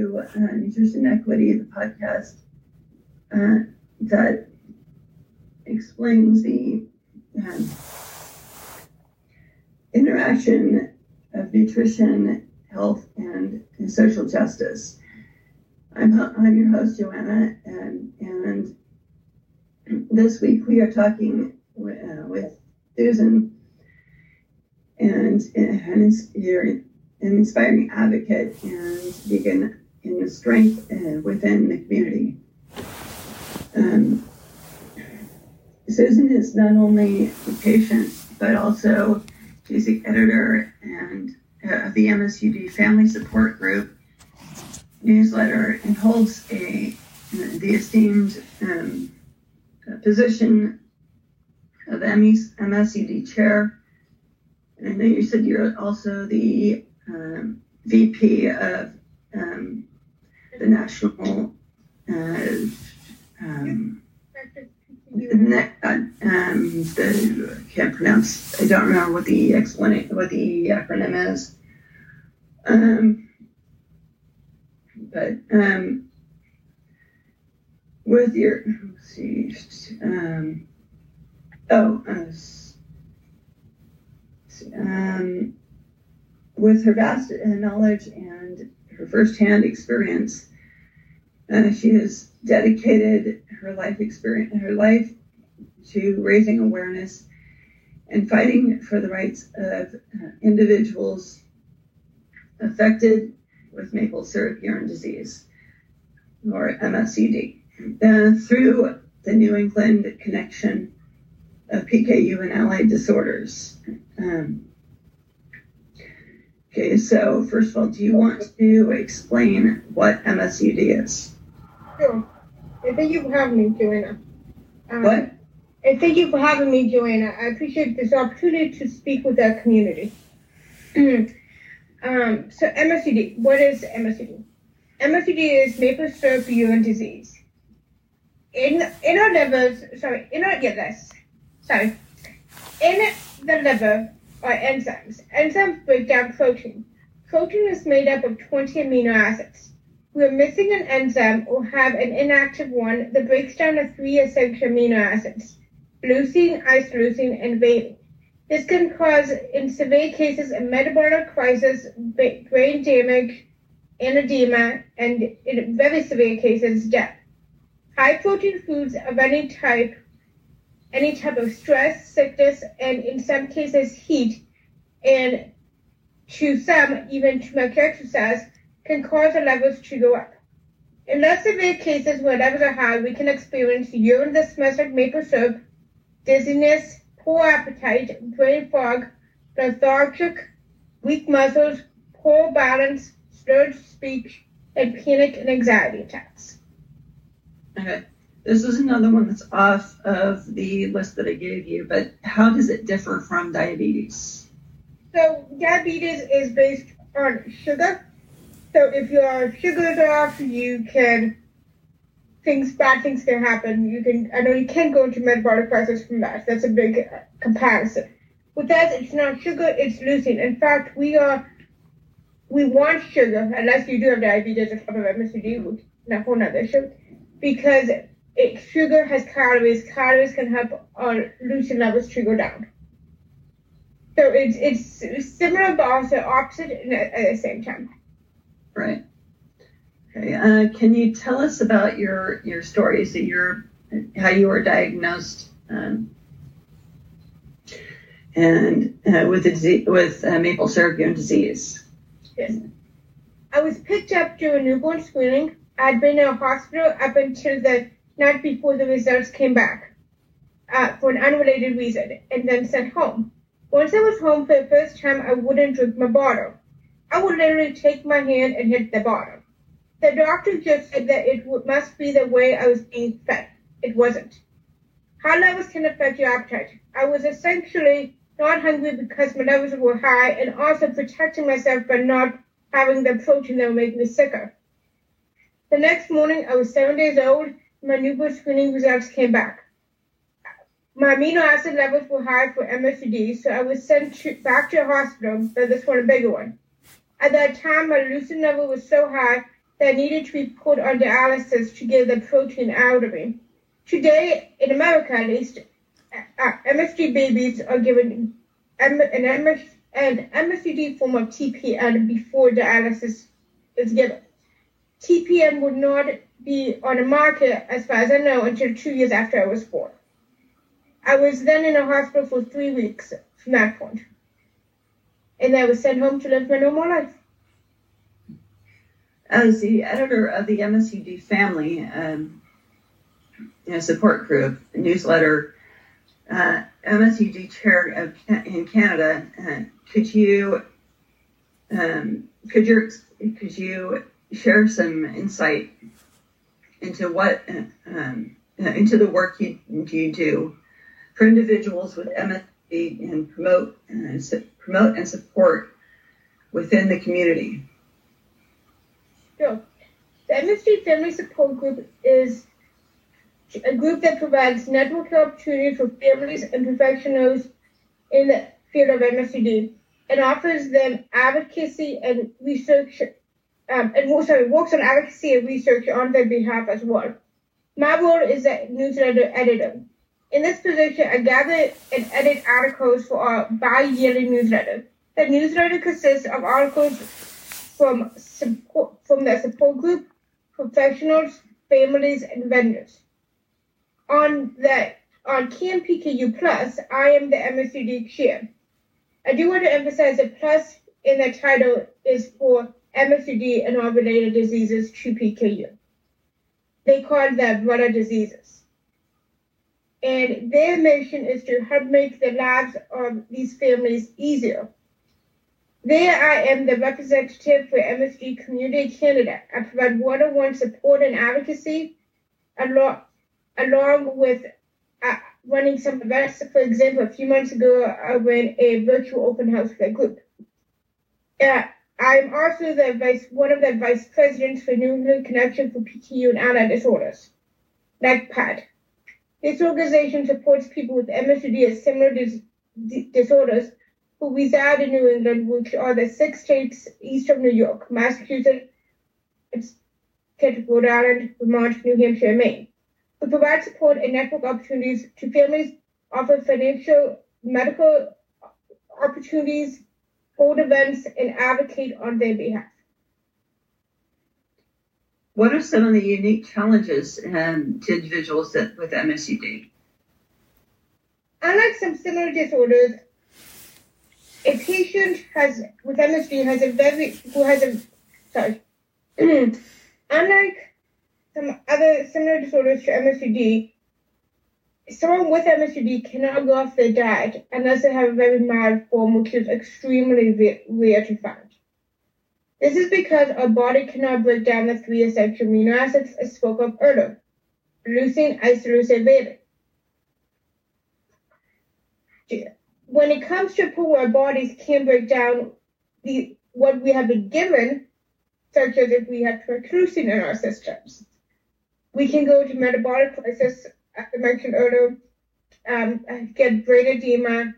uh, Nutrition Equity, the podcast uh, that explains the um, interaction of nutrition, health, and, and social justice. I'm, I'm your host, Joanna, and, and this week we are talking with, uh, with Susan, and, and an inspiring advocate and beacon in the strength uh, within the community. Um, Susan is not only a patient, but also she's the editor and uh, the MSUD Family Support Group newsletter and holds a the esteemed um, position of MSUD chair. And I know you said you're also the um, VP of um, the national uh, um, the, uh, um, the I can't pronounce. I don't remember what the explanation what the acronym is. Um, but um, with your let's see, um, oh, uh, um, with her vast knowledge and her firsthand experience, uh, she has dedicated her life experience, her life to raising awareness and fighting for the rights of uh, individuals affected with maple syrup urine disease, or MSUD, uh, through the New England connection of PKU and allied disorders. Um, okay, so first of all, do you want to explain what MSUD is? Sure. And thank you for having me, Joanna. Um, what? And thank you for having me, Joanna. I appreciate this opportunity to speak with our community. um, so MSUD, what is MSUD? MSUD is maple syrup urine disease. In in our livers, sorry, in our yeah, this, sorry, in the liver are enzymes. Enzymes break down protein. Protein is made up of 20 amino acids. We're missing an enzyme or have an inactive one that breaks down the three essential amino acids, leucine, isoleucine, and valine. This can cause, in severe cases, a metabolic crisis, brain damage, and edema, and in very severe cases, death. High protein foods of any type, any type of stress, sickness, and in some cases, heat, and to some, even too much exercise, can cause the levels to go up. In less severe cases where levels are high, we can experience urine that smells maple syrup, dizziness, poor appetite, brain fog, lethargic, weak muscles, poor balance, slurred speech, and panic and anxiety attacks. Okay. This is another one that's off of the list that I gave you, but how does it differ from diabetes? So, diabetes is based on sugar, so if your sugar is off, you can things bad things can happen. You can I know you can go into metabolic crisis from that. That's a big comparison. With us, it's not sugar, it's leucine. In fact, we are we want sugar unless you do have diabetes or type of MSUD, not whole nother issue, because it, sugar has calories. Calories can help our leucine levels to go down. So it's it's similar but also opposite at the same time. Right. Okay. Uh, can you tell us about your your story? So your how you were diagnosed um, and uh, with disease, with uh, maple syrup urine disease. Yes. I was picked up during newborn screening. I'd been in a hospital up until the night before the results came back uh, for an unrelated reason, and then sent home. Once I was home for the first time, I wouldn't drink my bottle. I would literally take my hand and hit the bottom. The doctor just said that it must be the way I was being fed. It wasn't. High levels can affect your appetite. I was essentially not hungry because my levels were high and also protecting myself by not having the protein that would make me sicker. The next morning, I was seven days old. My newborn screening results came back. My amino acid levels were high for MSUD, so I was sent to, back to a hospital, but this one a bigger one. At that time, my leucine level was so high that needed to be put on dialysis to get the protein out of me. Today, in America at least, uh, MSD babies are given an, MS, an MSD form of TPN before dialysis is given. TPN would not be on the market, as far as I know, until two years after I was born. I was then in a hospital for three weeks from that point. And I was sent home to live my normal life. As the editor of the MSUD family um, support group newsletter, uh, MSUD chair in Canada, uh, could you um, could you could you share some insight into what um, into the work you, you do for individuals with MSD and promote uh, promote and support within the community. Sure. The MSD Family Support Group is a group that provides networking opportunities for families and professionals in the field of MSD and offers them advocacy and research um, and sorry, works on advocacy and research on their behalf as well. My role is a newsletter editor. In this position, I gather and edit articles for our bi-yearly newsletter. The newsletter consists of articles from support, from the support group, professionals, families, and vendors. On the on CanPKU Plus, I am the MSUD chair. I do want to emphasize that plus in the title is for MSUD and all related diseases to PKU. They call them brother diseases. And their mission is to help make the lives of these families easier. There I am the representative for MSD Community Canada. I provide one-on-one support and advocacy along, along with uh, running some events. For example, a few months ago, I ran a virtual open house for a group. Uh, I'm also the vice, one of the vice presidents for New England Connection for PKU and Allied Disorders, NECPAD. This organization supports people with MSD and similar dis- disorders who reside in New England, which are the six states east of New York, Massachusetts, Connecticut, Rhode Island, Vermont, New Hampshire, and Maine. We provide support and network opportunities to families, offer financial, medical opportunities, hold events, and advocate on their behalf. What are some of the unique challenges um, to individuals that, with MSUD? Unlike some similar disorders, a patient has with MSD has a very who has a sorry. Unlike some other similar disorders to MSD, someone with MSUD cannot go off their diet unless they have a very mild form, which is extremely rare to find. This is because our body cannot break down the three essential amino acids I spoke of earlier, leucine, isoleucine, valine. When it comes to where our bodies can break down the what we have been given, such as if we have translucine in our systems, we can go to metabolic crisis Mentioned earlier, um, get brain edema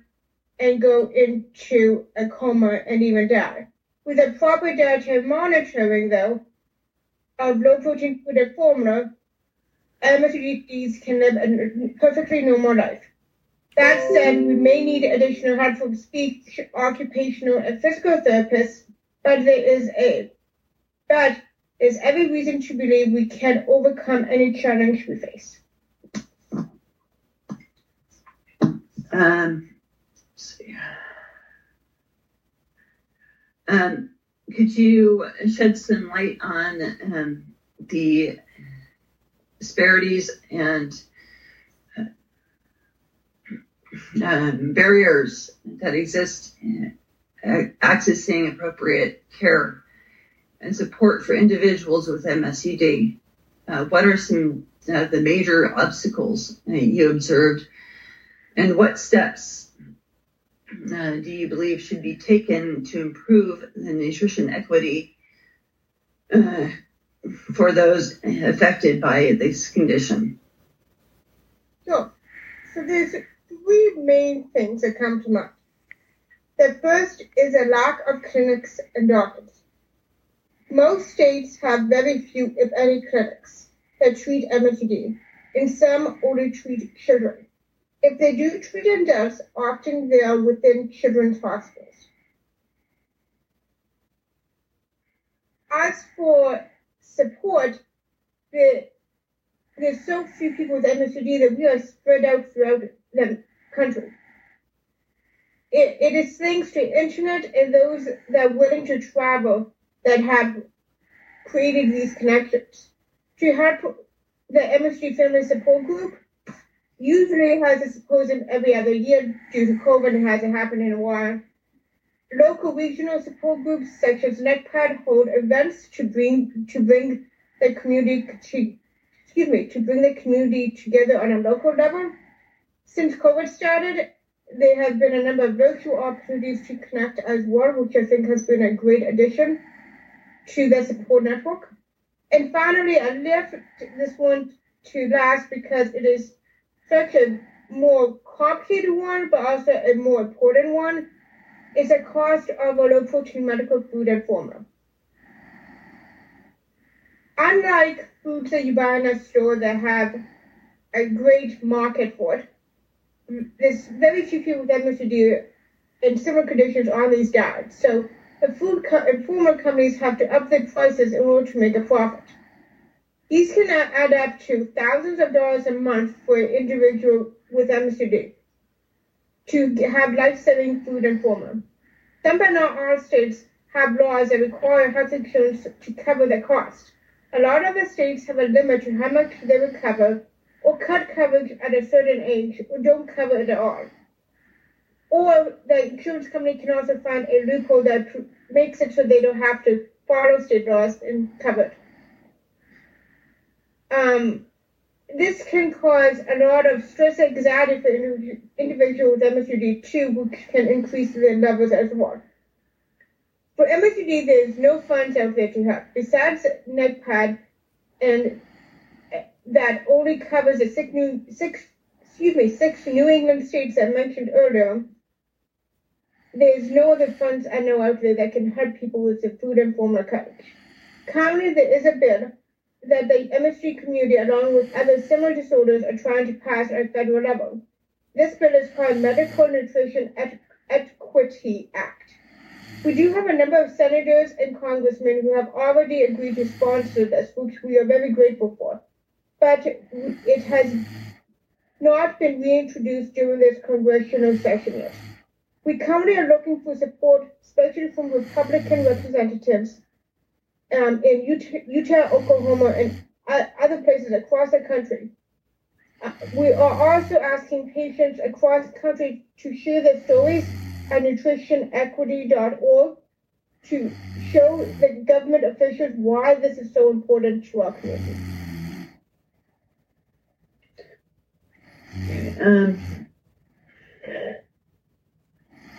and go into a coma and even die. With a proper dietary monitoring, though, of low protein food formula, MSDs can live a perfectly normal life. That said, we may need additional help from speech, occupational, and physical therapists, but there is a but there's every reason to believe we can overcome any challenge we face. Um, see. Um, could you shed some light on um, the disparities and uh, um, barriers that exist in accessing appropriate care and support for individuals with MSUD? Uh, what are some of the major obstacles you observed and what steps uh, do you believe should be taken to improve the nutrition equity uh, for those affected by this condition? Sure. So there's three main things that come to mind. The first is a lack of clinics and doctors. Most states have very few, if any, clinics that treat MSUD, and some only treat children. If they do treat adults, often they are within children's hospitals. As for support, the, there's so few people with MSUD that we are spread out throughout the country. It, it is thanks to internet and those that are willing to travel that have created these connections. To help the MSUD Family Support Group usually has a symposium every other year due to COVID and hasn't happened in a while. Local regional support groups such as NECPAD hold events to bring to bring the community to excuse me to bring the community together on a local level. Since COVID started, there have been a number of virtual opportunities to connect as well, which I think has been a great addition to the support network. And finally, I left this one to last because it is such a more complicated one, but also a more important one. is the cost of a low protein medical food and formula. Unlike foods that you buy in a store that have a great market for it, there's very few people with MSUD in similar conditions on these diets. So the food co- and formula companies have to up their prices in order to make a profit. These can add up to thousands of dollars a month for an individual with MSUD to have life-saving food and formula. Some but not all states have laws that require health insurance to cover the cost. A lot of the states have a limit to how much they will cover or cut coverage at a certain age or don't cover it at all. Or the insurance company can also find a loophole that makes it so they don't have to follow state laws and cover it. Um, this can cause a lot of stress and anxiety for individuals with MSUD too, which can increase their levels as well. For MSUD, there is no funds out there to help. Besides NECPAD and that only covers the six new six excuse me six New England states I mentioned earlier. There's no other funds I know out there that can help people with the food and formula coverage. Currently, there is a bill that the MSG community, along with other similar disorders, are trying to pass at a federal level. This bill is called Medical Nutrition Equity Act. We do have a number of senators and congressmen who have already agreed to sponsor this, which we are very grateful for but it has not been reintroduced during this congressional session yet. We currently are looking for support, especially from Republican representatives um, in Utah, Oklahoma, and other places across the country. Uh, we are also asking patients across the country to share their stories at nutritionequity.org to show the government officials why this is so important to our community. Um,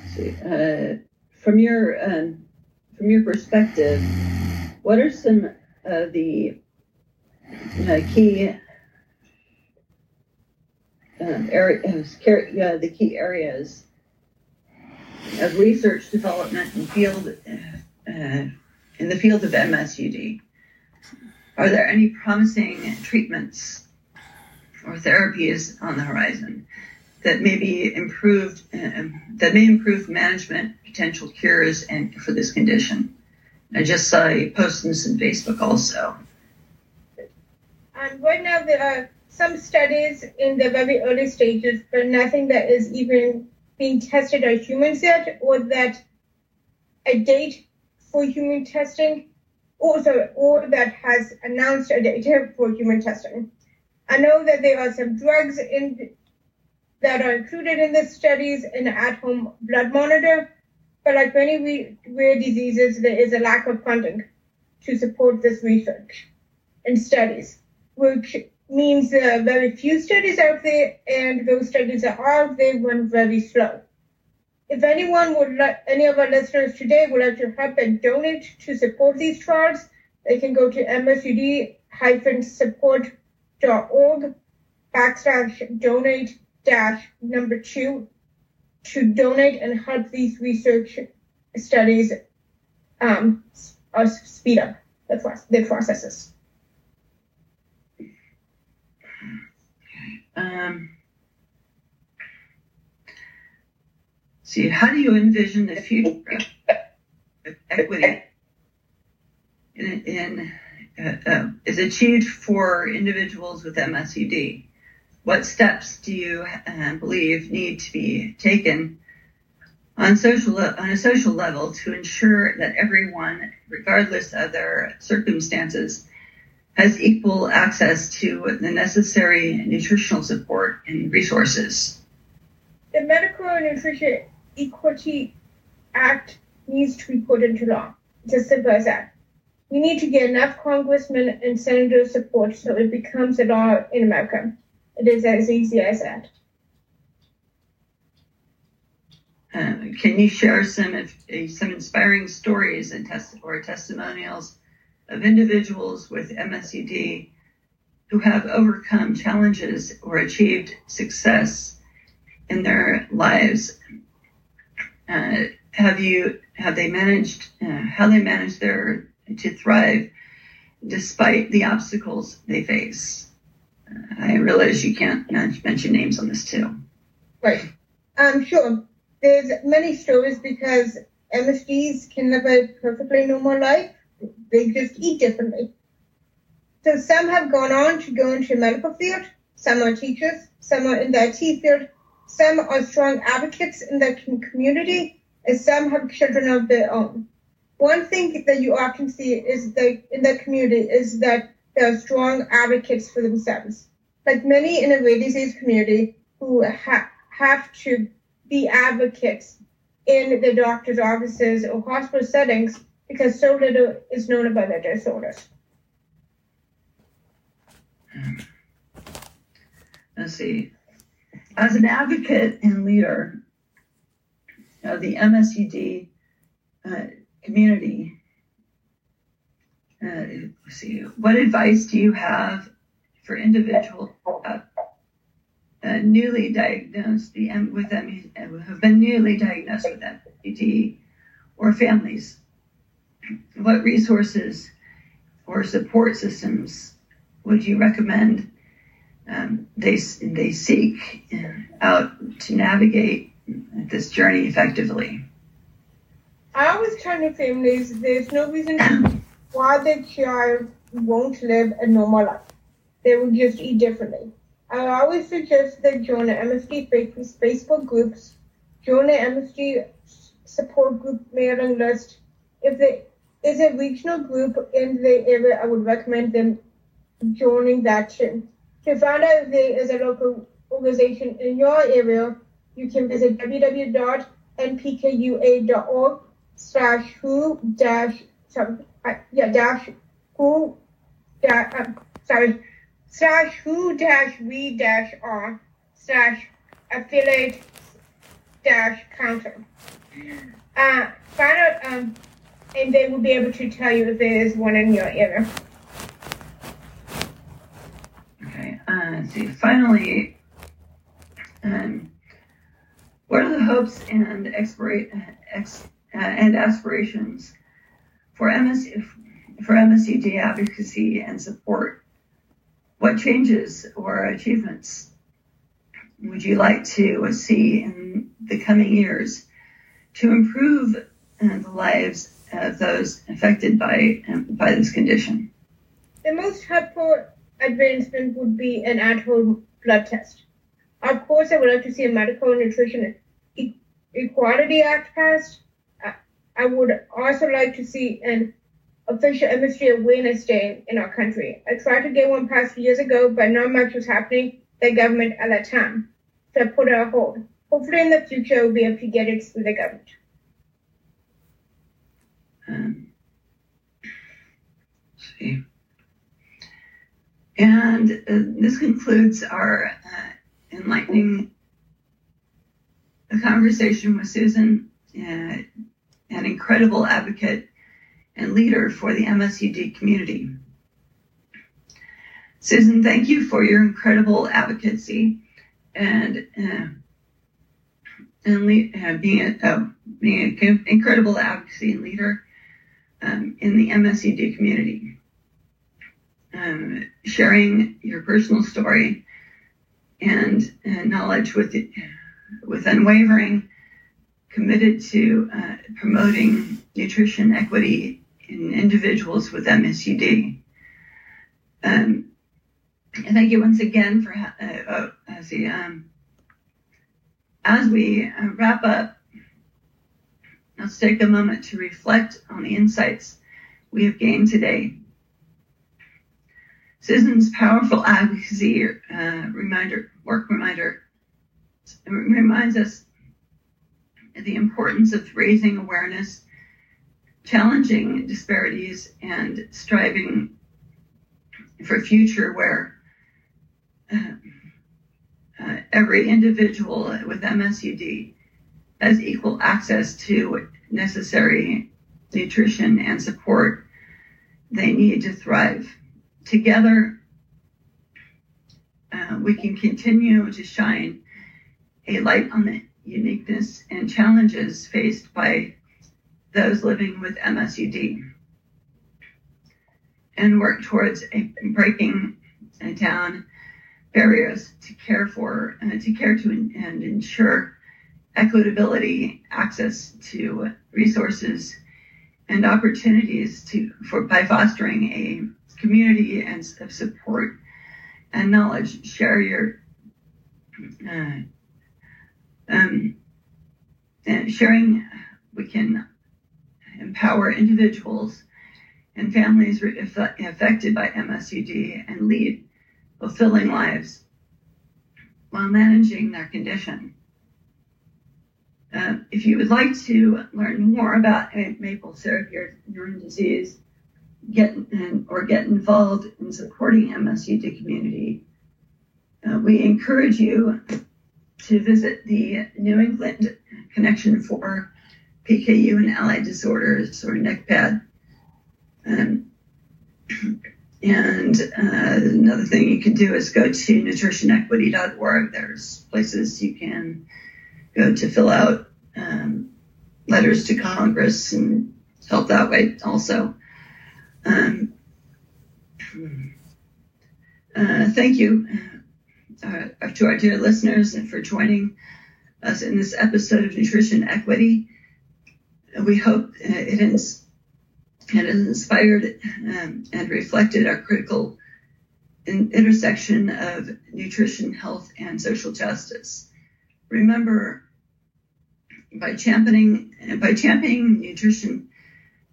see, uh, from your um, from your perspective, what are some of the uh, key um, areas, uh, the key areas of research development and field uh, in the field of MSUD? Are there any promising treatments or therapies on the horizon that may be improved, uh, that may improve management, potential cures, and for this condition. I just saw a post on Facebook also. And right now there are some studies in the very early stages, but nothing that is even being tested on humans yet, or that a date for human testing, or, sorry, or that has announced a date for human testing. I know that there are some drugs in that are included in the studies in at-home blood monitor, but like many rare diseases, there is a lack of funding to support this research and studies, which means there are very few studies out there, and those studies that are there run very slow. If anyone would like, any of our listeners today would like to help and donate to support these trials, they can go to msud-support org backslash donate dash number two to donate and help these research studies um, speed up. the, the processes. Um, see, how do you envision the future of equity in, in uh, uh, is achieved for individuals with MSUD? What steps do you uh, believe need to be taken on social on a social level to ensure that everyone, regardless of their circumstances, has equal access to the necessary nutritional support and resources. The Medical Nutrition Equity Act needs to be put into law. It's as simple as that. We need to get enough congressmen and senators support so it becomes a law in America. It is as easy as that. Uh, can you share some uh, some inspiring stories and test or testimonials of individuals with MSUD who have overcome challenges or achieved success in their lives? Uh, have you have they managed uh, how they managed their to thrive despite the obstacles they face? I realize you can't mention names on this too. Right. Um, sure there's many stories because MSDs can live a perfectly normal life. They just eat differently. So some have gone on to go into the medical field, some are teachers, some are in the IT field, some are strong advocates in the community, and some have children of their own. One thing that you often see is that in the community is that there are strong advocates for themselves. Like many in the rare disease community who ha- have to be advocates in the doctor's offices or hospital settings because so little is known about their disorders. Let's see. As an advocate and leader of the MSUD uh, community, uh, see, what advice do you have for individuals uh, uh, newly diagnosed the M with M have been newly diagnosed with MPD or families. What resources or support systems would you recommend um, they they seek out to navigate this journey effectively? I always tell new families there's no reason why the child won't live a normal life. They will just eat differently. I always suggest they join the MSD Facebook groups, join the MSD support group mailing list. If there is a regional group in the area, I would recommend them joining that too. To find out if there is a local organization in your area, you can visit www.npkua.org slash who dash, sorry, yeah, dash who, dash, uh, sorry, slash who dash we dash r slash affiliate dash counter. Uh, find out, um, and they will be able to tell you if there is one in your area. Okay, uh, let's see. Finally, um, what are the hopes and expira- ex- uh, and aspirations for MS for MSUD advocacy and support what changes or achievements would you like to see in the coming years to improve uh, the lives of those affected by um, by this condition? The most helpful advancement would be an at-home blood test. Of course, I would like to see a medical nutrition equality act passed. I would also like to see an official MSG Awareness Day in our country. I tried to get one passed years ago, but not much was happening the government at that time. So I put it on hold. Hopefully in the future we'll be able to get it through the government. Um, see. And uh, this concludes our uh, enlightening conversation with Susan, uh, an incredible advocate and leader for the MSUD community. Susan, thank you for your incredible advocacy and uh, and uh, being a uh, being an incredible advocacy and leader um, in the MSUD community. Um, sharing your personal story and, and knowledge with, with unwavering, committed to uh, promoting nutrition equity in individuals with MSUD. Um, and thank you once again for uh, as, the, um, as we uh, wrap up. Let's take a moment to reflect on the insights we have gained today. Susan's powerful advocacy uh, reminder, work reminder, reminds us the importance of raising awareness, challenging disparities, and striving for a future where uh, uh, every individual with MSUD has equal access to necessary nutrition and support they need to thrive. Together, uh, we can continue to shine a light on the uniqueness and challenges faced by those living with MSUD and work towards breaking down barriers to care for, uh, to care to and ensure equitability, access to resources and opportunities to for by fostering a community and of support and knowledge. Share your uh, um, and sharing. We can empower individuals and families affected by MSUD and lead fulfilling lives while managing their condition. Uh, if you would like to learn more about maple syrup urine disease, get in, or get involved in supporting MSUD community, uh, we encourage you to visit the New England Connection for PKU and Allied Disorders, or NECPAD. Um, and uh, another thing you can do is go to nutritionequity.org. There's places you can go to fill out um, letters to Congress and help that way also. Um, uh, thank you uh, to our dear listeners and for joining us in this episode of Nutrition Equity. We hope it, ins- it has inspired um, and reflected our critical in- intersection of nutrition, health, and social justice. Remember, by championing by championing nutrition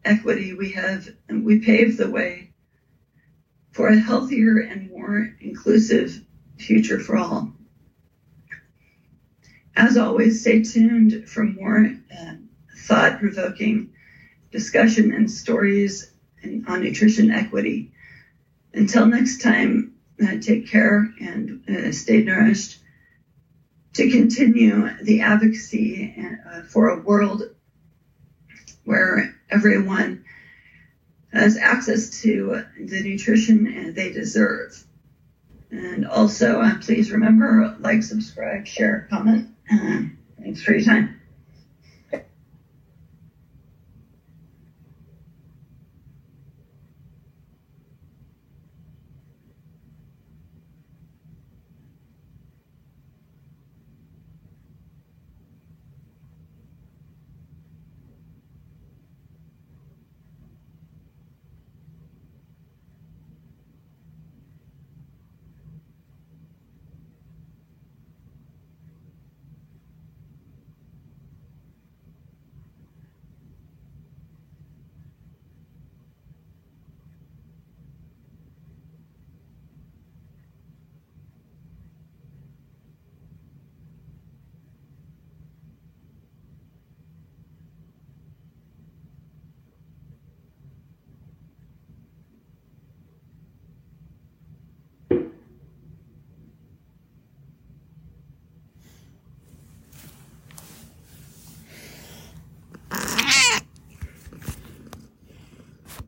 equity, we have we pave the way for a healthier and more inclusive future for all. As always, stay tuned for more uh, thought-provoking discussion and stories in, on nutrition equity. Until next time, uh, take care and uh, stay nourished to continue the advocacy uh, for a world where everyone has access to the nutrition they deserve. And also, uh, please remember, like, subscribe, share, comment. Uh, thanks for your time.